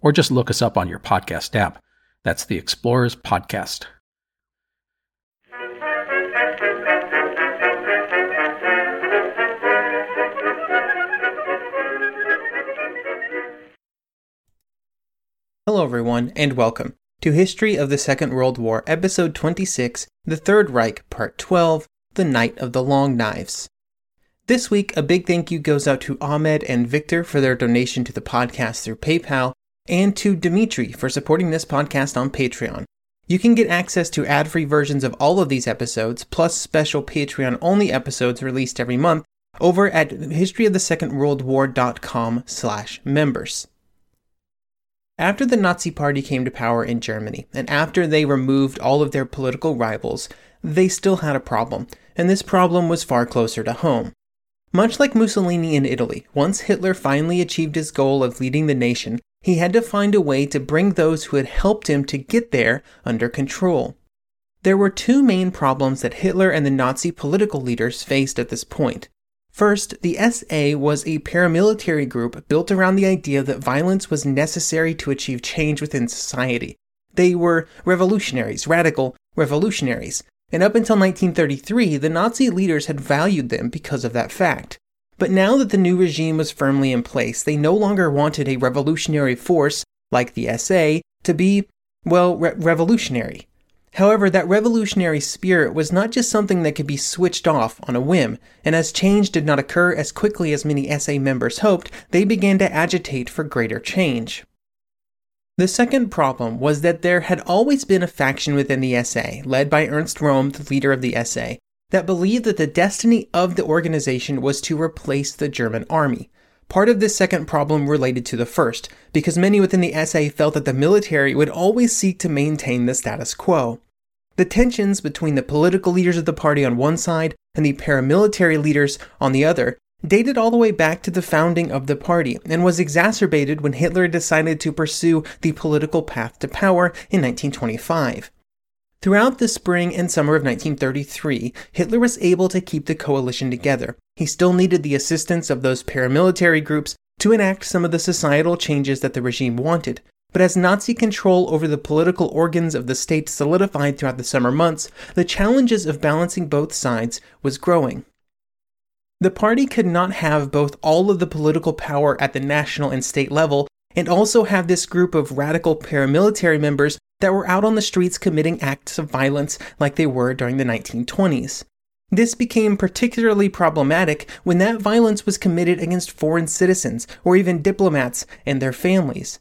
or just look us up on your podcast app. That's the Explorers Podcast. Hello, everyone, and welcome to History of the Second World War, Episode 26, The Third Reich, Part 12 The Night of the Long Knives. This week, a big thank you goes out to Ahmed and Victor for their donation to the podcast through PayPal, and to Dimitri for supporting this podcast on Patreon. You can get access to ad free versions of all of these episodes, plus special Patreon only episodes released every month, over at historyofthesecondworldwar.com slash members. After the Nazi Party came to power in Germany, and after they removed all of their political rivals, they still had a problem, and this problem was far closer to home. Much like Mussolini in Italy, once Hitler finally achieved his goal of leading the nation, he had to find a way to bring those who had helped him to get there under control. There were two main problems that Hitler and the Nazi political leaders faced at this point. First, the SA was a paramilitary group built around the idea that violence was necessary to achieve change within society. They were revolutionaries, radical revolutionaries, and up until 1933, the Nazi leaders had valued them because of that fact. But now that the new regime was firmly in place, they no longer wanted a revolutionary force, like the SA, to be, well, re- revolutionary. However, that revolutionary spirit was not just something that could be switched off on a whim, and as change did not occur as quickly as many SA members hoped, they began to agitate for greater change. The second problem was that there had always been a faction within the SA, led by Ernst Röhm, the leader of the SA, that believed that the destiny of the organization was to replace the German army. Part of this second problem related to the first, because many within the SA felt that the military would always seek to maintain the status quo. The tensions between the political leaders of the party on one side and the paramilitary leaders on the other dated all the way back to the founding of the party and was exacerbated when Hitler decided to pursue the political path to power in 1925. Throughout the spring and summer of 1933, Hitler was able to keep the coalition together. He still needed the assistance of those paramilitary groups to enact some of the societal changes that the regime wanted, but as Nazi control over the political organs of the state solidified throughout the summer months, the challenges of balancing both sides was growing. The party could not have both all of the political power at the national and state level and also have this group of radical paramilitary members that were out on the streets committing acts of violence like they were during the 1920s. This became particularly problematic when that violence was committed against foreign citizens or even diplomats and their families.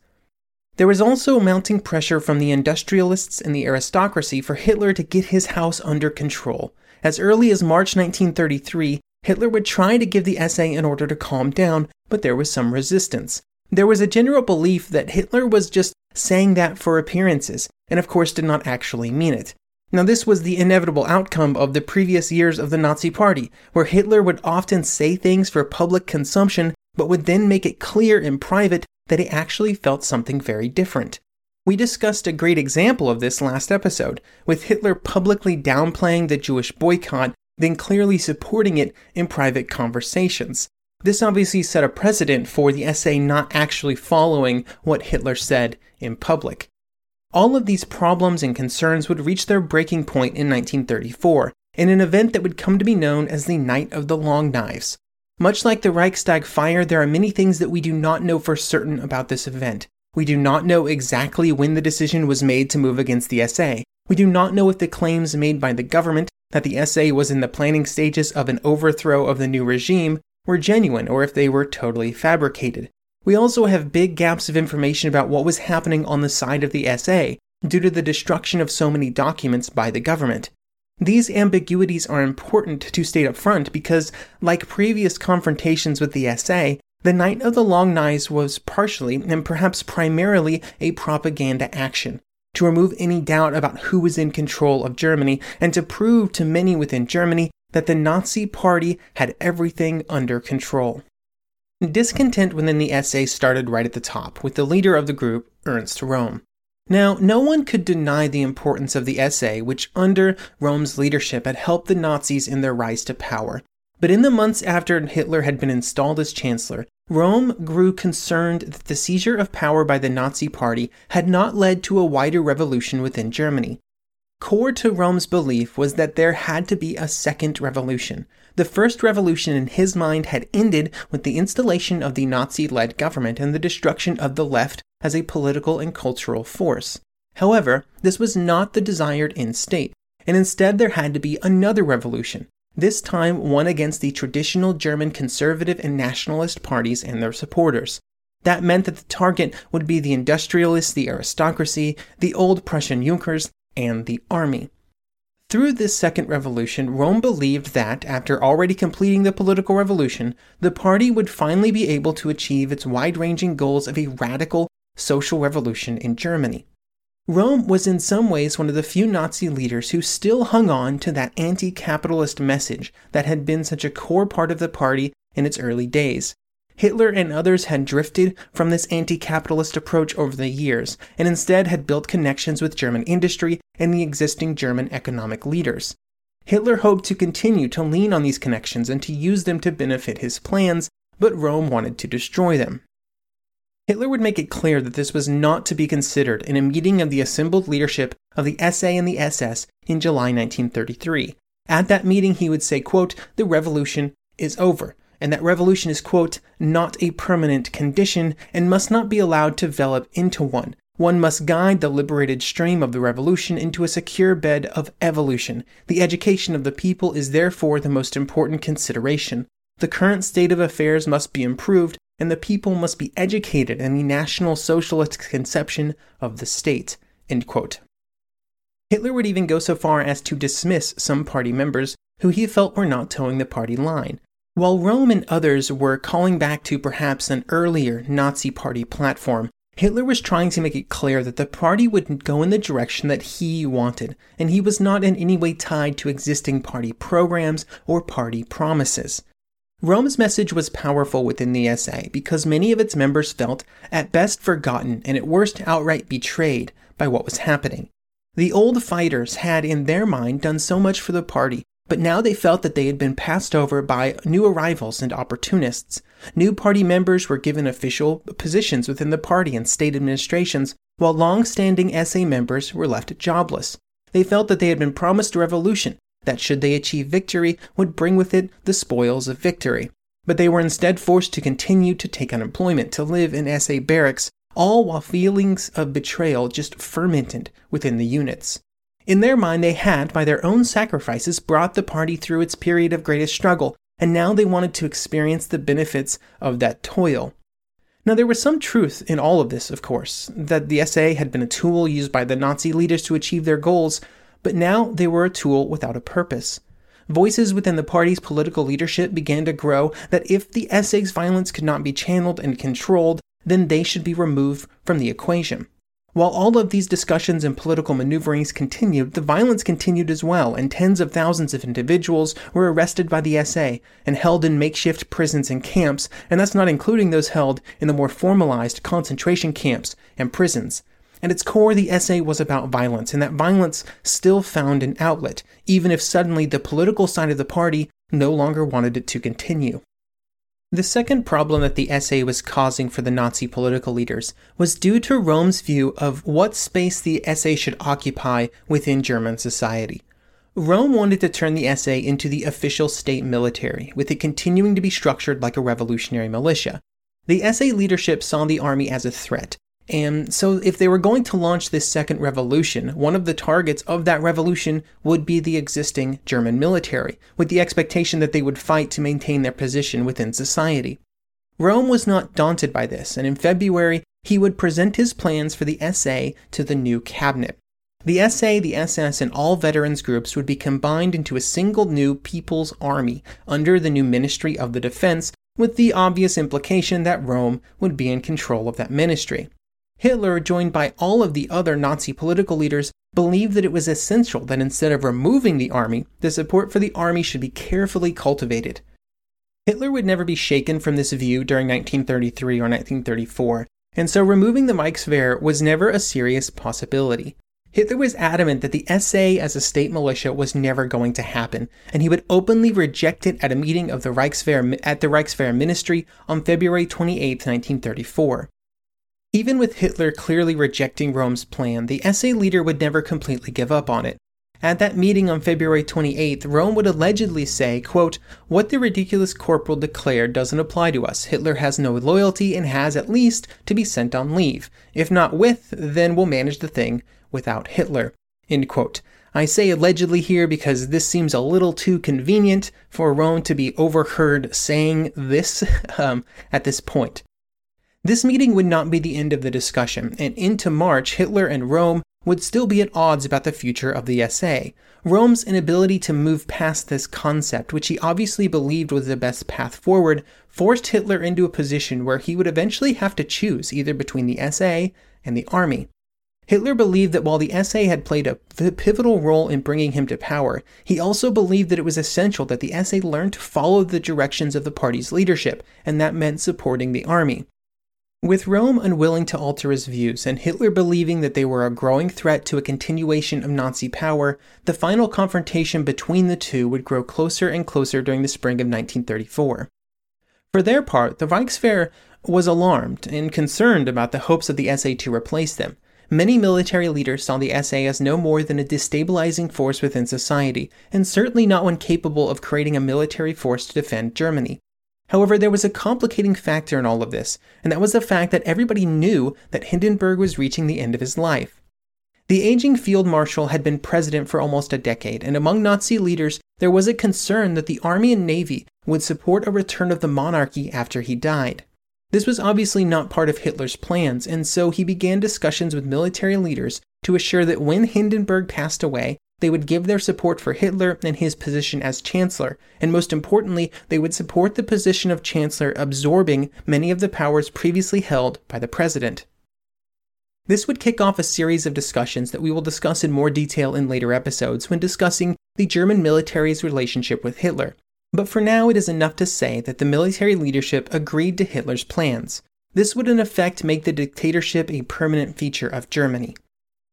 There was also mounting pressure from the industrialists and the aristocracy for Hitler to get his house under control. As early as March 1933, Hitler would try to give the SA in order to calm down, but there was some resistance. There was a general belief that Hitler was just saying that for appearances, and of course did not actually mean it. Now, this was the inevitable outcome of the previous years of the Nazi Party, where Hitler would often say things for public consumption, but would then make it clear in private that he actually felt something very different. We discussed a great example of this last episode, with Hitler publicly downplaying the Jewish boycott, then clearly supporting it in private conversations. This obviously set a precedent for the SA not actually following what Hitler said in public. All of these problems and concerns would reach their breaking point in 1934, in an event that would come to be known as the Night of the Long Knives. Much like the Reichstag fire, there are many things that we do not know for certain about this event. We do not know exactly when the decision was made to move against the SA. We do not know if the claims made by the government that the SA was in the planning stages of an overthrow of the new regime were genuine or if they were totally fabricated. We also have big gaps of information about what was happening on the side of the SA due to the destruction of so many documents by the government. These ambiguities are important to state up front because, like previous confrontations with the SA, the Night of the Long Knives was partially, and perhaps primarily, a propaganda action to remove any doubt about who was in control of Germany and to prove to many within Germany that the Nazi Party had everything under control. Discontent within the SA started right at the top, with the leader of the group, Ernst Röhm. Now, no one could deny the importance of the SA, which under Röhm's leadership had helped the Nazis in their rise to power. But in the months after Hitler had been installed as Chancellor, Röhm grew concerned that the seizure of power by the Nazi Party had not led to a wider revolution within Germany. Core to Röhm's belief was that there had to be a second revolution. The first revolution in his mind had ended with the installation of the Nazi led government and the destruction of the left as a political and cultural force. However, this was not the desired end state, and instead there had to be another revolution, this time one against the traditional German conservative and nationalist parties and their supporters. That meant that the target would be the industrialists, the aristocracy, the old Prussian Junkers, and the army. Through this second revolution, Röhm believed that, after already completing the political revolution, the party would finally be able to achieve its wide ranging goals of a radical social revolution in Germany. Röhm was in some ways one of the few Nazi leaders who still hung on to that anti capitalist message that had been such a core part of the party in its early days. Hitler and others had drifted from this anti capitalist approach over the years and instead had built connections with German industry and the existing German economic leaders. Hitler hoped to continue to lean on these connections and to use them to benefit his plans, but Röhm wanted to destroy them. Hitler would make it clear that this was not to be considered in a meeting of the assembled leadership of the SA and the SS in July 1933. At that meeting, he would say, quote, the revolution is over, and that revolution is, quote, not a permanent condition and must not be allowed to develop into one. One must guide the liberated stream of the revolution into a secure bed of evolution. The education of the people is therefore the most important consideration. The current state of affairs must be improved and the people must be educated in the National Socialist conception of the state. Hitler would even go so far as to dismiss some party members who he felt were not toeing the party line. While Röhm and others were calling back to perhaps an earlier Nazi party platform, Hitler was trying to make it clear that the party would go in the direction that he wanted, and he was not in any way tied to existing party programs or party promises. Röhm's message was powerful within the SA because many of its members felt at best forgotten and at worst outright betrayed by what was happening. The old fighters had, in their mind, done so much for the party, but now they felt that they had been passed over by new arrivals and opportunists. New party members were given official positions within the party and state administrations, while long standing SA members were left jobless. They felt that they had been promised a revolution, that should they achieve victory would bring with it the spoils of victory. But they were instead forced to continue to take unemployment, to live in SA barracks, all while feelings of betrayal just fermented within the units. In their mind, they had, by their own sacrifices, brought the party through its period of greatest struggle, and now they wanted to experience the benefits of that toil. Now, there was some truth in all of this, of course, that the SA had been a tool used by the Nazi leaders to achieve their goals, but now they were a tool without a purpose. Voices within the party's political leadership began to grow that if the SA's violence could not be channeled and controlled, then they should be removed from the equation. While all of these discussions and political maneuverings continued, the violence continued as well, and tens of thousands of individuals were arrested by the SA and held in makeshift prisons and camps, and that's not including those held in the more formalized concentration camps and prisons. At its core, the SA was about violence, and that violence still found an outlet, even if suddenly the political side of the party no longer wanted it to continue. The second problem that the SA was causing for the Nazi political leaders was due to Röhm's view of what space the SA should occupy within German society. Röhm wanted to turn the SA into the official state military, with it continuing to be structured like a revolutionary militia. The SA leadership saw the army as a threat, And so, if they were going to launch this second revolution, one of the targets of that revolution would be the existing German military, with the expectation that they would fight to maintain their position within society. Röhm was not daunted by this, and in February, he would present his plans for the SA to the new cabinet. The SA, the SS, and all veterans groups would be combined into a single new People's Army under the new Ministry of the Defense, with the obvious implication that Röhm would be in control of that ministry. Hitler, joined by all of the other Nazi political leaders, believed that it was essential that instead of removing the army, the support for the army should be carefully cultivated. Hitler would never be shaken from this view during 1933 or 1934, and so removing the Reichswehr was never a serious possibility. Hitler was adamant that the SA as a state militia was never going to happen, and he would openly reject it at a meeting of the Reichswehr at the Reichswehr Ministry on February 28, 1934. Even with Hitler clearly rejecting Röhm's plan, the SA leader would never completely give up on it. At that meeting on February 28th, Röhm would allegedly say, quote, What the ridiculous corporal declared doesn't apply to us. Hitler has no loyalty and has, at least, to be sent on leave. If not with, then we'll manage the thing without Hitler. End quote. I say allegedly here because this seems a little too convenient for Röhm to be overheard saying this um, at this point. This meeting would not be the end of the discussion, and into March, Hitler and Röhm would still be at odds about the future of the SA. Röhm's inability to move past this concept, which he obviously believed was the best path forward, forced Hitler into a position where he would eventually have to choose either between the SA and the army. Hitler believed that while the SA had played a pivotal role in bringing him to power, he also believed that it was essential that the SA learn to follow the directions of the party's leadership, and that meant supporting the army. With Röhm unwilling to alter his views and Hitler believing that they were a growing threat to a continuation of Nazi power, the final confrontation between the two would grow closer and closer during the spring of 1934. For their part, the Reichswehr was alarmed and concerned about the hopes of the SA to replace them. Many military leaders saw the SA as no more than a destabilizing force within society, and certainly not one capable of creating a military force to defend Germany. However, there was a complicating factor in all of this, and that was the fact that everybody knew that Hindenburg was reaching the end of his life. The aging field marshal had been president for almost a decade, and among Nazi leaders, there was a concern that the army and navy would support a return of the monarchy after he died. This was obviously not part of Hitler's plans, and so he began discussions with military leaders to assure that when Hindenburg passed away, they would give their support for Hitler and his position as Chancellor, and most importantly, they would support the position of Chancellor absorbing many of the powers previously held by the President. This would kick off a series of discussions that we will discuss in more detail in later episodes when discussing the German military's relationship with Hitler. But for now, it is enough to say that the military leadership agreed to Hitler's plans. This would in effect make the dictatorship a permanent feature of Germany.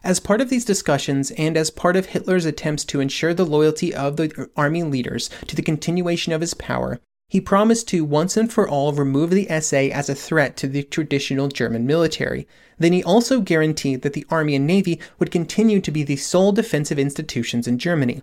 As part of these discussions, and as part of Hitler's attempts to ensure the loyalty of the army leaders to the continuation of his power, he promised to once and for all remove the SA as a threat to the traditional German military. Then he also guaranteed that the army and navy would continue to be the sole defensive institutions in Germany.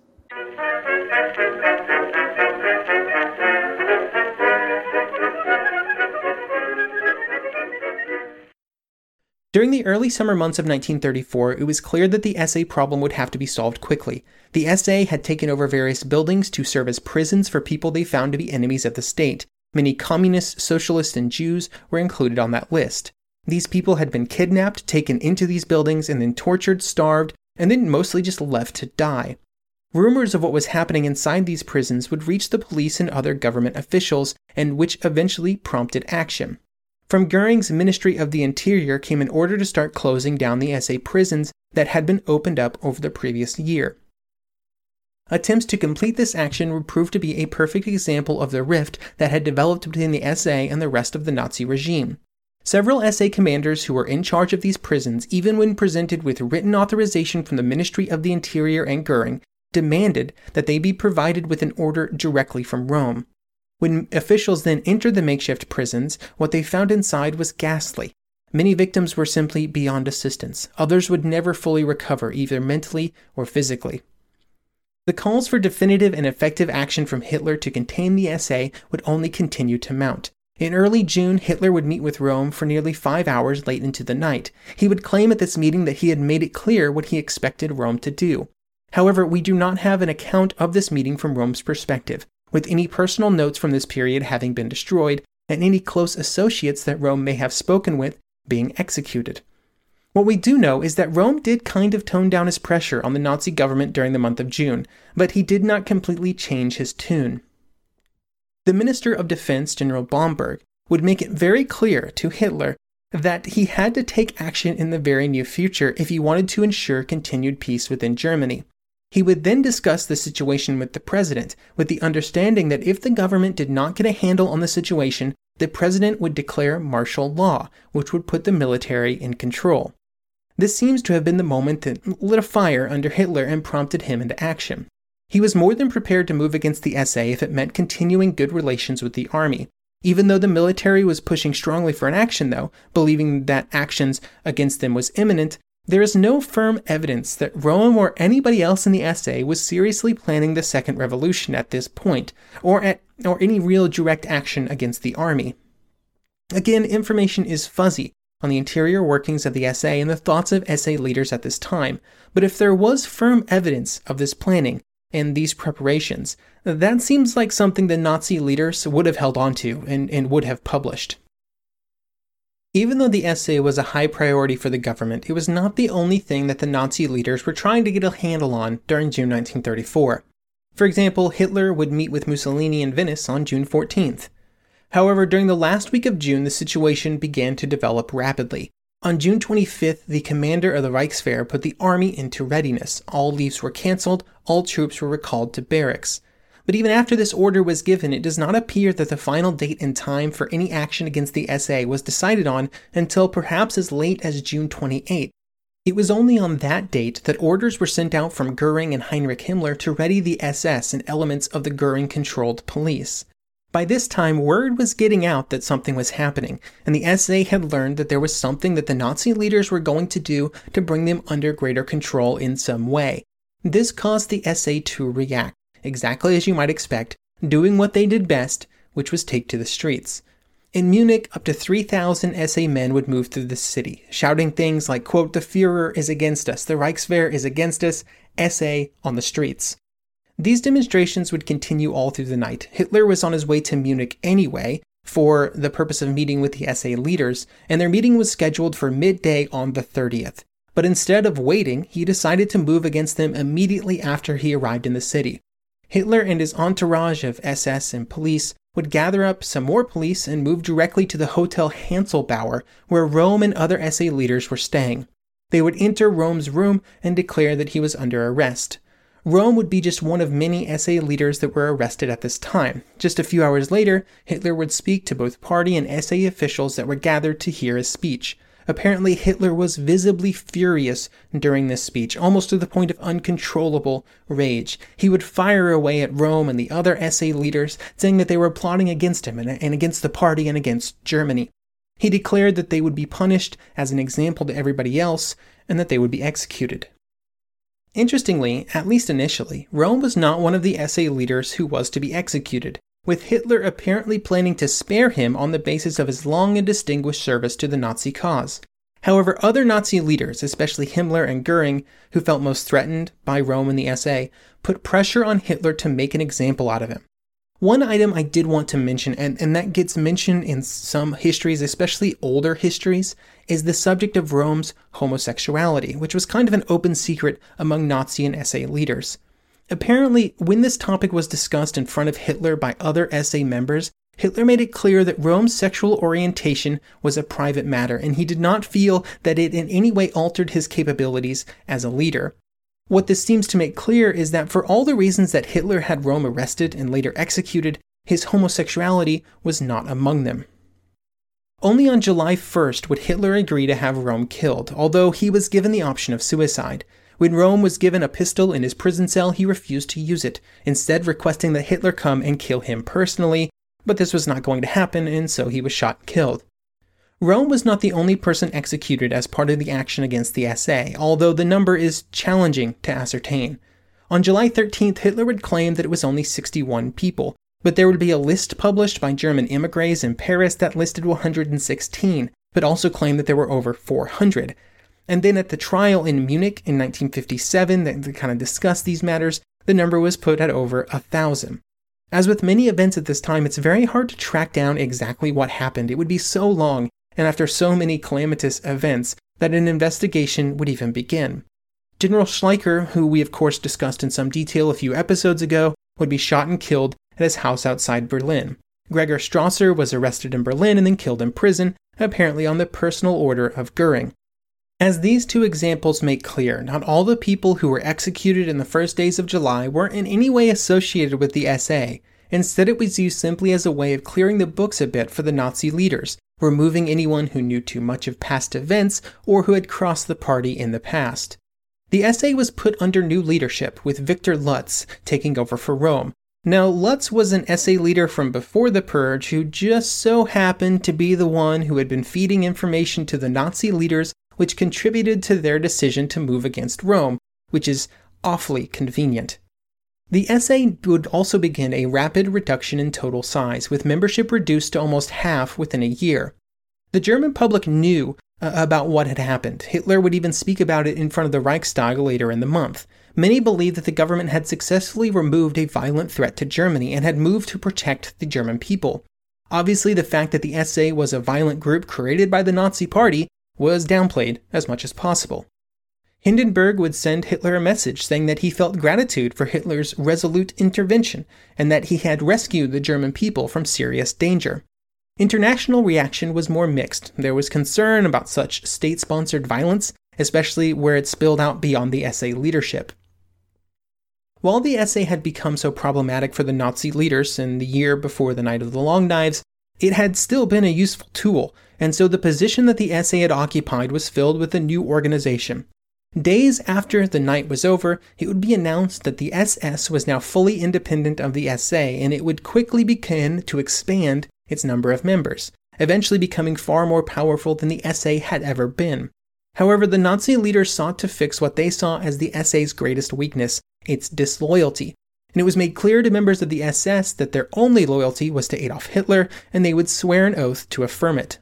During the early summer months of 1934, it was clear that the SA problem would have to be solved quickly. The SA had taken over various buildings to serve as prisons for people they found to be enemies of the state. Many communists, socialists, and Jews were included on that list. These people had been kidnapped, taken into these buildings, and then tortured, starved, and then mostly just left to die. Rumors of what was happening inside these prisons would reach the police and other government officials, and which eventually prompted action. From Goering's Ministry of the Interior came an order to start closing down the SA prisons that had been opened up over the previous year. Attempts to complete this action would prove to be a perfect example of the rift that had developed between the SA and the rest of the Nazi regime. Several SA commanders who were in charge of these prisons, even when presented with written authorization from the Ministry of the Interior and Goering, demanded that they be provided with an order directly from Röhm. When officials then entered the makeshift prisons, what they found inside was ghastly. Many victims were simply beyond assistance. Others would never fully recover, either mentally or physically. The calls for definitive and effective action from Hitler to contain the SA would only continue to mount. In early June, Hitler would meet with Röhm for nearly five hours late into the night. He would claim at this meeting that he had made it clear what he expected Röhm to do. However, we do not have an account of this meeting from Röhm's perspective with any personal notes from this period having been destroyed, and any close associates that Röhm may have spoken with being executed. What we do know is that Röhm did kind of tone down his pressure on the Nazi government during the month of June, but he did not completely change his tune. The Minister of Defense, General Blomberg, would make it very clear to Hitler that he had to take action in the very near future if he wanted to ensure continued peace within Germany. He would then discuss the situation with the president, with the understanding that if the government did not get a handle on the situation, the president would declare martial law, which would put the military in control. This seems to have been the moment that lit a fire under Hitler and prompted him into action. He was more than prepared to move against the SA if it meant continuing good relations with the army. Even though the military was pushing strongly for an action, though, believing that actions against them was imminent, there is no firm evidence that Röhm or anybody else in the SA was seriously planning the Second Revolution at this point, or, at, or any real direct action against the army. Again, information is fuzzy on the interior workings of the SA and the thoughts of SA leaders at this time, but if there was firm evidence of this planning and these preparations, that seems like something the Nazi leaders would have held onto and, and would have published. Even though the SA was a high priority for the government, it was not the only thing that the Nazi leaders were trying to get a handle on during June 1934. For example, Hitler would meet with Mussolini in Venice on June 14th. However, during the last week of June, the situation began to develop rapidly. On June 25th, the commander of the Reichswehr put the army into readiness. All leaves were cancelled, all troops were recalled to barracks. But even after this order was given, it does not appear that the final date and time for any action against the SA was decided on until perhaps as late as June 28. It was only on that date that orders were sent out from Goering and Heinrich Himmler to ready the SS and elements of the Goering controlled police. By this time, word was getting out that something was happening, and the SA had learned that there was something that the Nazi leaders were going to do to bring them under greater control in some way. This caused the SA to react exactly as you might expect, doing what they did best, which was take to the streets. In Munich, up to 3,000 SA men would move through the city, shouting things like, quote, the Fuhrer is against us, the Reichswehr is against us, SA on the streets. These demonstrations would continue all through the night. Hitler was on his way to Munich anyway, for the purpose of meeting with the SA leaders, and their meeting was scheduled for midday on the 30th. But instead of waiting, he decided to move against them immediately after he arrived in the city. Hitler and his entourage of SS and police would gather up some more police and move directly to the Hotel Hanselbauer, where Röhm and other SA leaders were staying. They would enter Röhm's room and declare that he was under arrest. Röhm would be just one of many SA leaders that were arrested at this time. Just a few hours later, Hitler would speak to both party and SA officials that were gathered to hear his speech. Apparently, Hitler was visibly furious during this speech, almost to the point of uncontrollable rage. He would fire away at Röhm and the other SA leaders, saying that they were plotting against him and, against the party and against Germany. He declared that they would be punished as an example to everybody else and that they would be executed. Interestingly, at least initially, Röhm was not one of the SA leaders who was to be executed, with Hitler apparently planning to spare him on the basis of his long and distinguished service to the Nazi cause. However, other Nazi leaders, especially Himmler and Goering, who felt most threatened by Röhm and the SA, put pressure on Hitler to make an example out of him. One item I did want to mention, and, and that gets mentioned in some histories, especially older histories, is the subject of Röhm's homosexuality, which was kind of an open secret among Nazi and SA leaders. Apparently, when this topic was discussed in front of Hitler by other SA members, Hitler made it clear that Röhm's sexual orientation was a private matter, and he did not feel that it in any way altered his capabilities as a leader. What this seems to make clear is that for all the reasons that Hitler had Röhm arrested and later executed, his homosexuality was not among them. Only on July 1st would Hitler agree to have Röhm killed, although he was given the option of suicide. When Röhm was given a pistol in his prison cell, he refused to use it, instead requesting that Hitler come and kill him personally, but this was not going to happen, and so he was shot and killed. Röhm was not the only person executed as part of the action against the SA, although the number is challenging to ascertain. On July 13th, Hitler would claim that it was only 61 people, but there would be a list published by German immigrants in Paris that listed 116, but also claimed that there were over 400. And then at the trial in Munich in 1957 that kind of discussed these matters, the number was put at over a thousand. As with many events at this time, it's very hard to track down exactly what happened. It would be so long, and after so many calamitous events that an investigation would even begin. General Schleicher, who we of course discussed in some detail a few episodes ago, would be shot and killed at his house outside Berlin. Gregor Strasser was arrested in Berlin and then killed in prison, apparently on the personal order of Goering. As these two examples make clear, not all the people who were executed in the first days of July were in any way associated with the SA. Instead, it was used simply as a way of clearing the books a bit for the Nazi leaders, removing anyone who knew too much of past events or who had crossed the party in the past. The SA was put under new leadership, with Victor Lutz taking over for Röhm. Now, Lutz was an SA leader from before the Purge who just so happened to be the one who had been feeding information to the Nazi leaders, which contributed to their decision to move against Röhm, which is awfully convenient. The SA would also begin a rapid reduction in total size, with membership reduced to almost half within a year. The German public knew uh, about what had happened. Hitler would even speak about it in front of the Reichstag later in the month. Many believed that the government had successfully removed a violent threat to Germany and had moved to protect the German people. Obviously, the fact that the SA was a violent group created by the Nazi Party was downplayed as much as possible. Hindenburg would send Hitler a message saying that he felt gratitude for Hitler's resolute intervention and that he had rescued the German people from serious danger. International reaction was more mixed. There was concern about such state sponsored violence, especially where it spilled out beyond the SA leadership. While the SA had become so problematic for the Nazi leaders in the year before the Night of the Long Knives, it had still been a useful tool, and so the position that the SA had occupied was filled with a new organization, Days after the night was over, it would be announced that the SS was now fully independent of the SA and it would quickly begin to expand its number of members, eventually becoming far more powerful than the SA had ever been. However, the Nazi leaders sought to fix what they saw as the SA's greatest weakness its disloyalty. And it was made clear to members of the SS that their only loyalty was to Adolf Hitler, and they would swear an oath to affirm it.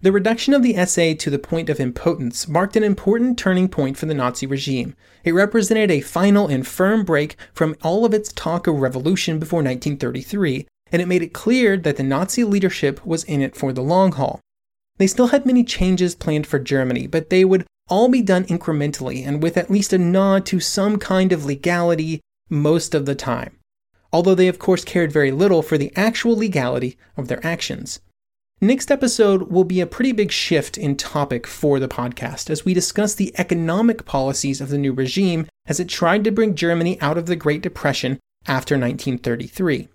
The reduction of the SA to the point of impotence marked an important turning point for the Nazi regime. It represented a final and firm break from all of its talk of revolution before 1933, and it made it clear that the Nazi leadership was in it for the long haul. They still had many changes planned for Germany, but they would all be done incrementally and with at least a nod to some kind of legality most of the time. Although they, of course, cared very little for the actual legality of their actions. Next episode will be a pretty big shift in topic for the podcast as we discuss the economic policies of the new regime as it tried to bring Germany out of the Great Depression after 1933.